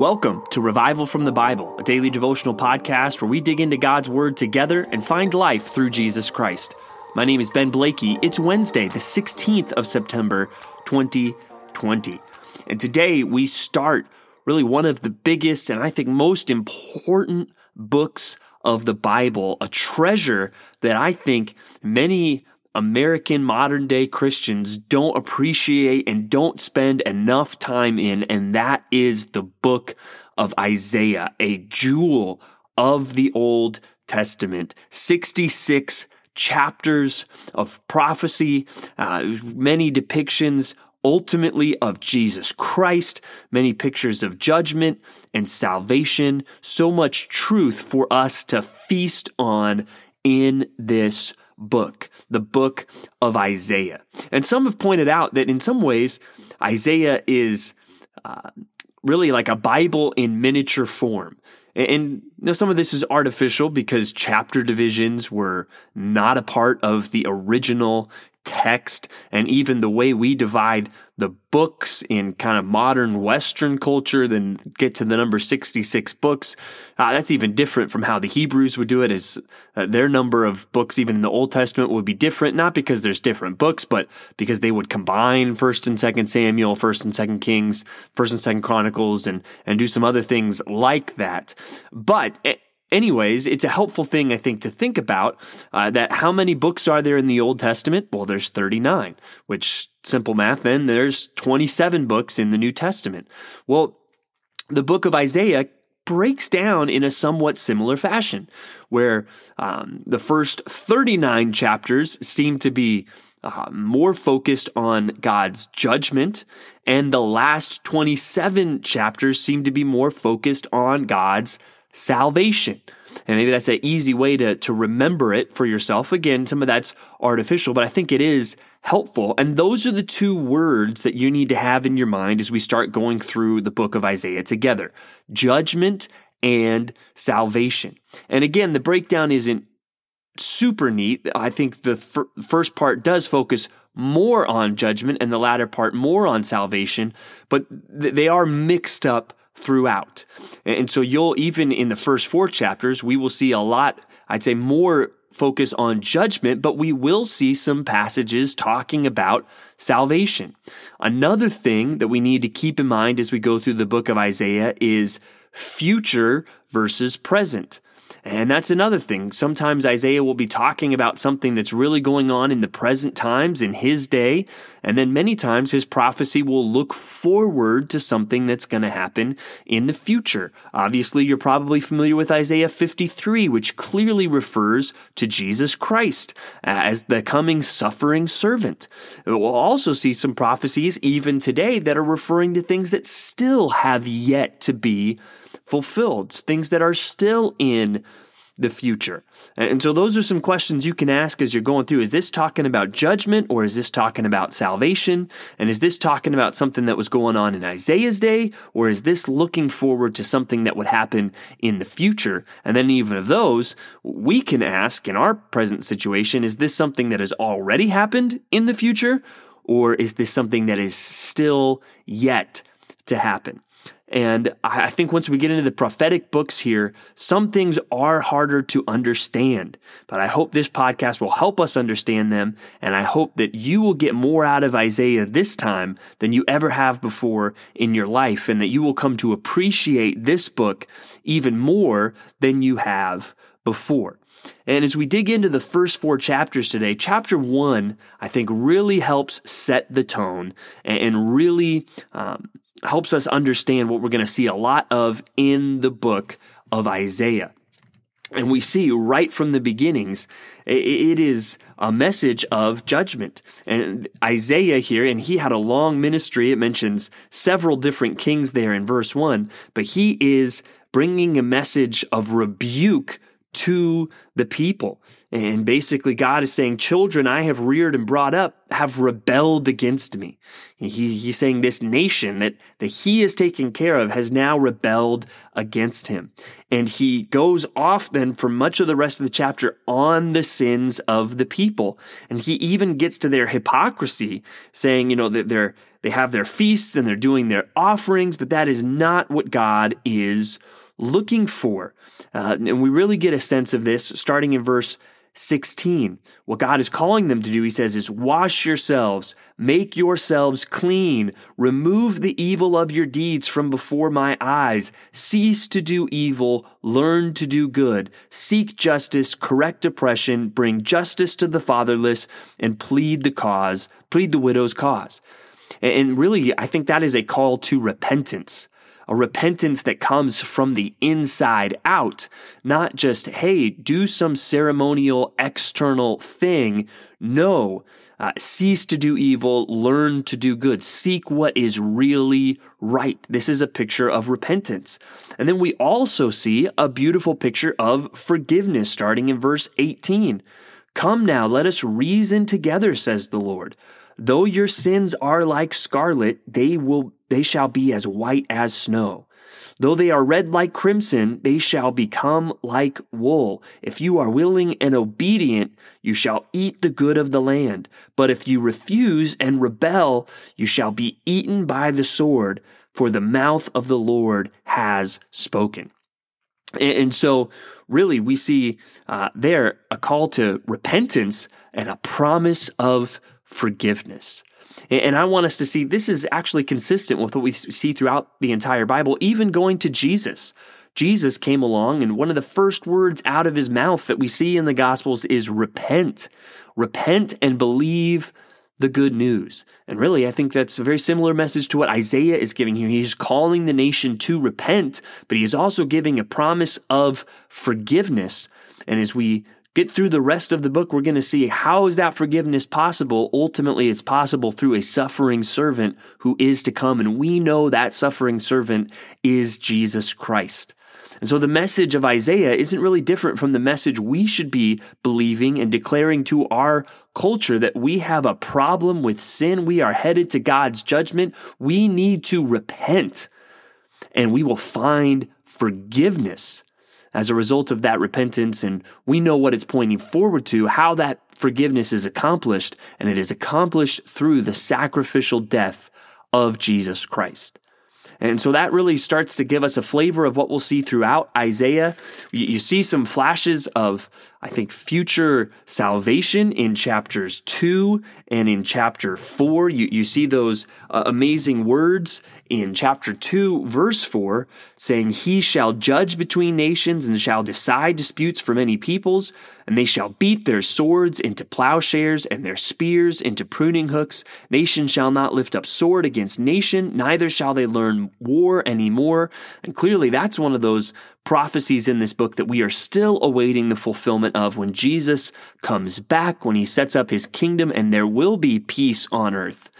Welcome to Revival from the Bible, a daily devotional podcast where we dig into God's Word together and find life through Jesus Christ. My name is Ben Blakey. It's Wednesday, the 16th of September, 2020. And today we start really one of the biggest and I think most important books of the Bible, a treasure that I think many American modern day Christians don't appreciate and don't spend enough time in, and that is the book of Isaiah, a jewel of the Old Testament. 66 chapters of prophecy, uh, many depictions ultimately of Jesus Christ, many pictures of judgment and salvation, so much truth for us to feast on in this book, the book of Isaiah. And some have pointed out that in some ways, Isaiah is uh, really like a Bible in miniature form. And know, some of this is artificial because chapter divisions were not a part of the original text and even the way we divide the books in kind of modern Western culture, then get to the number 66 books. Uh, that's even different from how the Hebrews would do it, as uh, their number of books, even in the Old Testament, would be different, not because there's different books, but because they would combine 1st and 2nd Samuel, 1st and 2nd Kings, 1st and 2nd Chronicles, and, and do some other things like that. But eh, anyways, it's a helpful thing, I think, to think about uh, that how many books are there in the Old Testament? Well, there's 39, which simple math, then there's 27 books in the New Testament. Well, the book of Isaiah breaks down in a somewhat similar fashion, where um, the first 39 chapters seem to be uh, more focused on God's judgment, and the last 27 chapters seem to be more focused on God's salvation. And maybe that's an easy way to, to remember it for yourself. Again, some of that's artificial, but I think it is helpful. And those are the two words that you need to have in your mind as we start going through the book of Isaiah together judgment and salvation. And again, the breakdown isn't super neat. I think the fir- first part does focus more on judgment and the latter part more on salvation, but th- they are mixed up throughout. And so you'll, even in the first four chapters, we will see a lot, I'd say more focus on judgment, but we will see some passages talking about salvation. Another thing that we need to keep in mind as we go through the book of Isaiah is future versus present. And that's another thing. Sometimes Isaiah will be talking about something that's really going on in the present times in his day. And then many times his prophecy will look forward to something that's going to happen in the future. Obviously, you're probably familiar with Isaiah 53, which clearly refers to Jesus Christ as the coming suffering servant. We'll also see some prophecies even today that are referring to things that still have yet to be fulfilled, things that are still in the future. And so those are some questions you can ask as you're going through. Is this talking about judgment or is this talking about salvation? And is this talking about something that was going on in Isaiah's day or is this looking forward to something that would happen in the future? And then even of those, we can ask in our present situation, is this something that has already happened in the future or is this something that is still yet to happen? And I think once we get into the prophetic books here, some things are harder to understand. But I hope this podcast will help us understand them. And I hope that you will get more out of Isaiah this time than you ever have before in your life. And that you will come to appreciate this book even more than you have before. And as we dig into the first four chapters today, chapter one, I think, really helps set the tone and really um, helps us understand what we're going to see a lot of in the book of Isaiah. And we see right from the beginnings, it is a message of judgment. And Isaiah here, and he had a long ministry. It mentions several different kings there in verse one, but he is bringing a message of rebuke to the people. And basically, God is saying, Children I have reared and brought up have rebelled against me. He, he's saying this nation that, that he is taking care of has now rebelled against him. And he goes off then for much of the rest of the chapter on the sins of the people. And he even gets to their hypocrisy, saying, you know, that they're, they have their feasts and they're doing their offerings, but that is not what God is looking for. Uh, and we really get a sense of this starting in verse 16. What God is calling them to do, he says, is wash yourselves, make yourselves clean, remove the evil of your deeds from before my eyes, cease to do evil, learn to do good, seek justice, correct oppression, bring justice to the fatherless, and plead the cause, plead the widow's cause. And really, I think that is a call to repentance a repentance that comes from the inside out, not just, hey, do some ceremonial external thing. No, uh, cease to do evil, learn to do good, seek what is really right. This is a picture of repentance. And then we also see a beautiful picture of forgiveness starting in verse 18. Come now, let us reason together, says the Lord. Though your sins are like scarlet, they will they shall be as white as snow. Though they are red like crimson, they shall become like wool. If you are willing and obedient, you shall eat the good of the land. But if you refuse and rebel, you shall be eaten by the sword, for the mouth of the Lord has spoken. And so, really, we see uh, there a call to repentance and a promise of forgiveness. And I want us to see this is actually consistent with what we see throughout the entire Bible, even going to Jesus. Jesus came along, and one of the first words out of his mouth that we see in the Gospels is repent. Repent and believe the good news. And really, I think that's a very similar message to what Isaiah is giving here. He's calling the nation to repent, but he is also giving a promise of forgiveness. And as we get through the rest of the book, we're going to see how is that forgiveness possible? Ultimately, it's possible through a suffering servant who is to come. And we know that suffering servant is Jesus Christ. And so the message of Isaiah isn't really different from the message we should be believing and declaring to our culture that we have a problem with sin. We are headed to God's judgment. We need to repent and we will find forgiveness as a result of that repentance. And we know what it's pointing forward to, how that forgiveness is accomplished. And it is accomplished through the sacrificial death of Jesus Christ. And so that really starts to give us a flavor of what we'll see throughout Isaiah. You, see some flashes of, I think, future salvation in chapters two and in chapter four. You, you see those uh, amazing words in chapter 2, verse 4, saying, He shall judge between nations and shall decide disputes for many peoples, and they shall beat their swords into plowshares and their spears into pruning hooks. Nation shall not lift up sword against nation, neither shall they learn war any more. And clearly, that's one of those prophecies in this book that we are still awaiting the fulfillment of when Jesus comes back, when he sets up his kingdom, and there will be peace on earth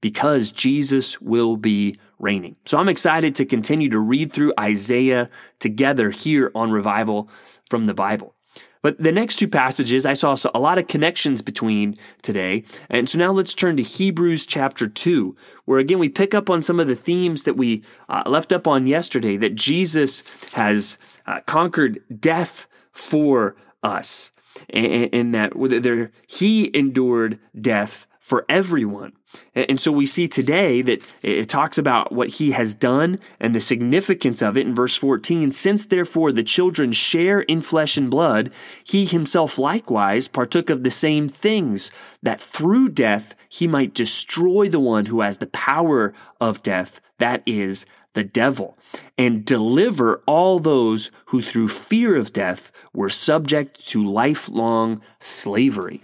because Jesus will be reigning. So I'm excited to continue to read through Isaiah together here on Revival from the Bible. But the next two passages, I saw a lot of connections between today. And so now let's turn to Hebrews chapter 2, where again we pick up on some of the themes that we uh, left up on yesterday that Jesus has uh, conquered death for us. And that there, he endured death for everyone. And so we see today that it talks about what he has done and the significance of it in verse 14. Since therefore the children share in flesh and blood, he himself likewise partook of the same things, that through death he might destroy the one who has the power of death, that is, the devil, and deliver all those who through fear of death were subject to lifelong slavery.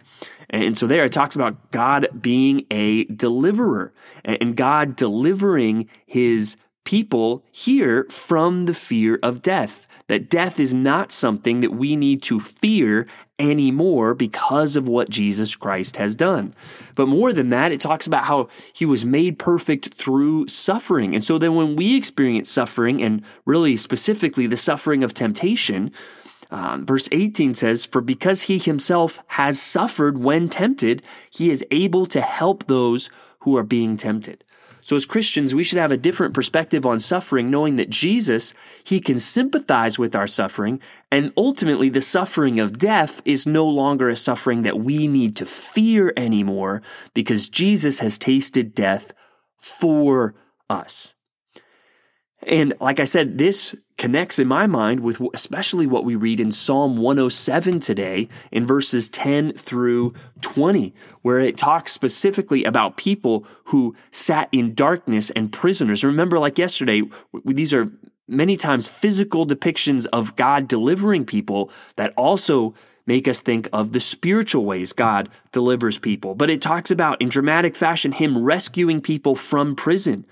And so there it talks about God being a deliverer and God delivering his people here from the fear of death. That death is not something that we need to fear anymore because of what Jesus Christ has done. But more than that, it talks about how he was made perfect through suffering. And so then when we experience suffering, and really specifically the suffering of temptation, Um, verse 18 says, For because he himself has suffered when tempted, he is able to help those who are being tempted. So, as Christians, we should have a different perspective on suffering, knowing that Jesus, He can sympathize with our suffering, and ultimately the suffering of death is no longer a suffering that we need to fear anymore because Jesus has tasted death for us. And like I said, this connects in my mind with especially what we read in Psalm 107 today in verses 10 through 20, where it talks specifically about people who sat in darkness and prisoners. Remember, like yesterday, these are many times physical depictions of God delivering people that also make us think of the spiritual ways God delivers people. But it talks about, in dramatic fashion, Him rescuing people from prison.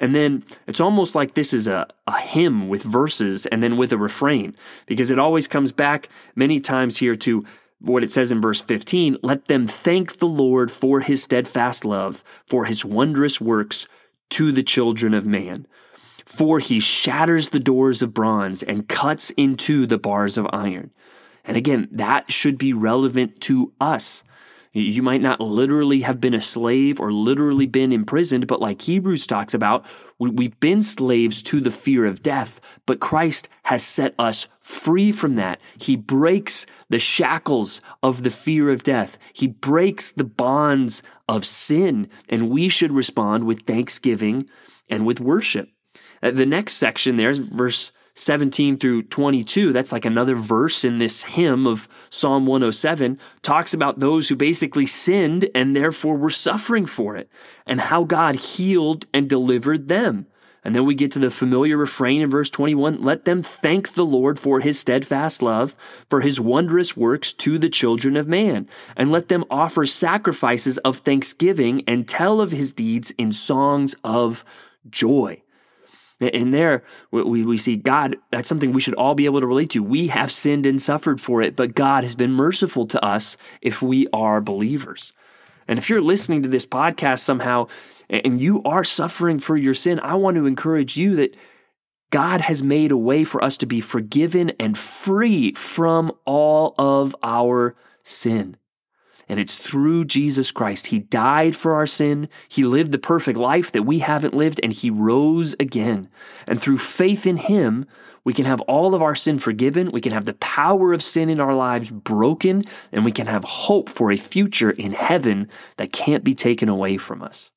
And then it's almost like this is a, a hymn with verses and then with a refrain, because it always comes back many times here to what it says in verse 15 let them thank the Lord for his steadfast love, for his wondrous works to the children of man. For he shatters the doors of bronze and cuts into the bars of iron. And again, that should be relevant to us. You might not literally have been a slave or literally been imprisoned, but like Hebrews talks about, we, have been slaves to the fear of death, but Christ has set us free from that. He breaks the shackles of the fear of death. He breaks the bonds of sin, and we should respond with thanksgiving and with worship. Uh, the next section there, verse 17 through 22, that's like another verse in this hymn of Psalm 107, talks about those who basically sinned and therefore were suffering for it, and how God healed and delivered them. And then we get to the familiar refrain in verse 21 let them thank the Lord for his steadfast love, for his wondrous works to the children of man, and let them offer sacrifices of thanksgiving and tell of his deeds in songs of joy. And there we, we see God, that's something we should all be able to relate to. We have sinned and suffered for it, but God has been merciful to us if we are believers. And if you're listening to this podcast somehow and you are suffering for your sin, I want to encourage you that God has made a way for us to be forgiven and free from all of our sin. And it's through Jesus Christ. He died for our sin. He lived the perfect life that we haven't lived, and He rose again. And through faith in Him, we can have all of our sin forgiven. We can have the power of sin in our lives broken, and we can have hope for a future in heaven that can't be taken away from us.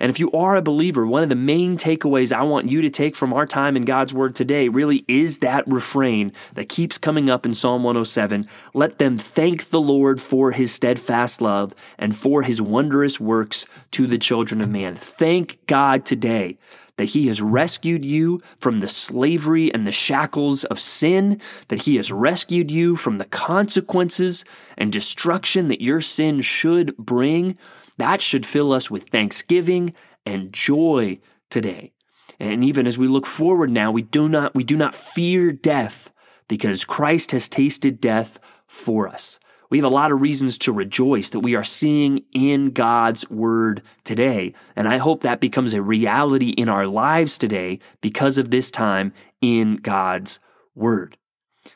And if you are a believer, one of the main takeaways I want you to take from our time in God's Word today really is that refrain that keeps coming up in Psalm 107 Let them thank the Lord for his steadfast love and for his wondrous works to the children of man. Thank God today that He has rescued you from the slavery and the shackles of sin, that He has rescued you from the consequences and destruction that your sin should bring. That should fill us with thanksgiving and joy today. And even as we look forward now, we do not, we do not fear death because Christ has tasted death for us. We have a lot of reasons to rejoice that we are seeing in God's word today. And I hope that becomes a reality in our lives today because of this time in God's word.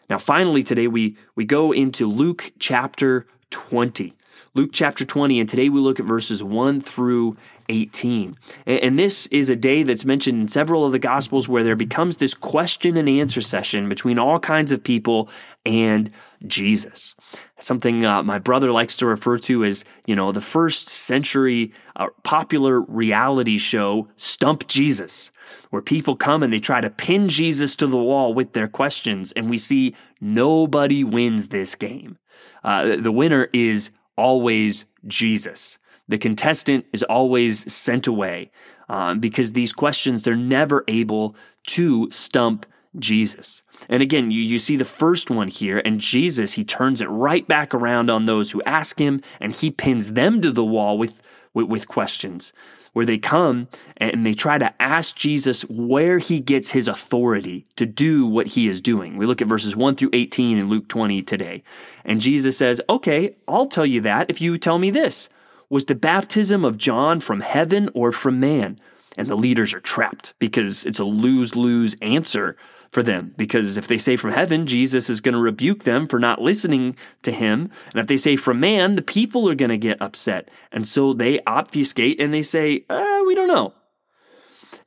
Now, finally, today we, we go into Luke chapter 20. Luke chapter 20, and today we look at verses 1 through 18. And this is a day that's mentioned in several of the Gospels where there becomes this question and answer session between all kinds of people and Jesus. Something uh, my brother likes to refer to as, you know, the first century uh, popular reality show, Stump Jesus, where people come and they try to pin Jesus to the wall with their questions, and we see nobody wins this game. Uh, the winner is always Jesus. The contestant is always sent away um, because these questions, they're never able to stump Jesus. And again, you, you see the first one here, and Jesus, he turns it right back around on those who ask him, and he pins them to the wall with, with, with questions where they come and they try to ask Jesus where he gets his authority to do what he is doing. We look at verses 1 through 18 in Luke 20 today. And Jesus says, Okay, I'll tell you that if you tell me this. Was the baptism of John from heaven or from man? And the leaders are trapped because it's a lose lose answer. For them because if they say from heaven, Jesus is going to rebuke them for not listening to him. And if they say from man, the people are going to get upset. And so they obfuscate and they say, uh, we don't know.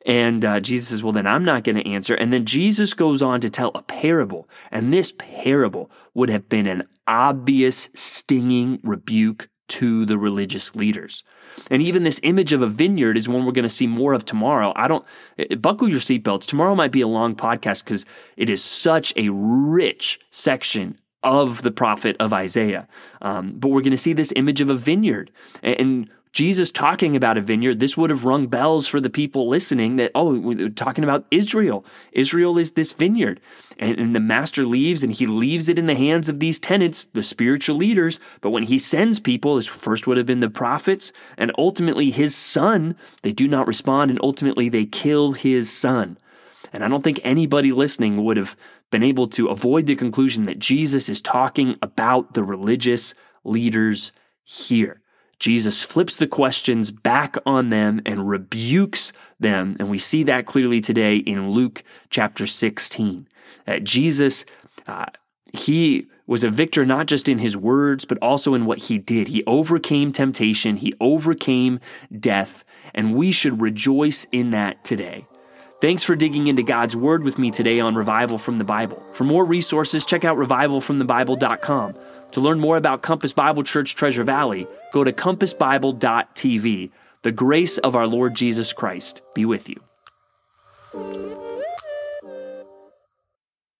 And uh, Jesus says, Well, then I'm not going to answer. And then Jesus goes on to tell a parable. And this parable would have been an obvious, stinging rebuke to the religious leaders. And even this image of a vineyard is one we're going to see more of tomorrow. I don't eh, buckle your seatbelts. Tomorrow might be a long podcast because it is such a rich section of the prophet of Isaiah. Um, but we're going to see this image of a vineyard. And Jesus talking about a vineyard, this would have rung bells for the people listening that, oh, talking about Israel. Israel is this vineyard. And, and, the master leaves and he leaves it in the hands of these tenants, the spiritual leaders. But when he sends people, his first would have been the prophets and ultimately his son, they do not respond and ultimately they kill his son. And I don't think anybody listening would have been able to avoid the conclusion that Jesus is talking about the religious leaders here. Jesus flips the questions back on them and rebukes them. And we see that clearly today in Luke chapter 16. That Jesus, uh, he was a victor not just in his words, but also in what he did. He overcame temptation, he overcame death, and we should rejoice in that today. Thanks for digging into God's Word with me today on Revival from the Bible. For more resources, check out revivalfromthebible.com. To learn more about Compass Bible Church Treasure Valley, go to compassbible.tv. The grace of our Lord Jesus Christ be with you.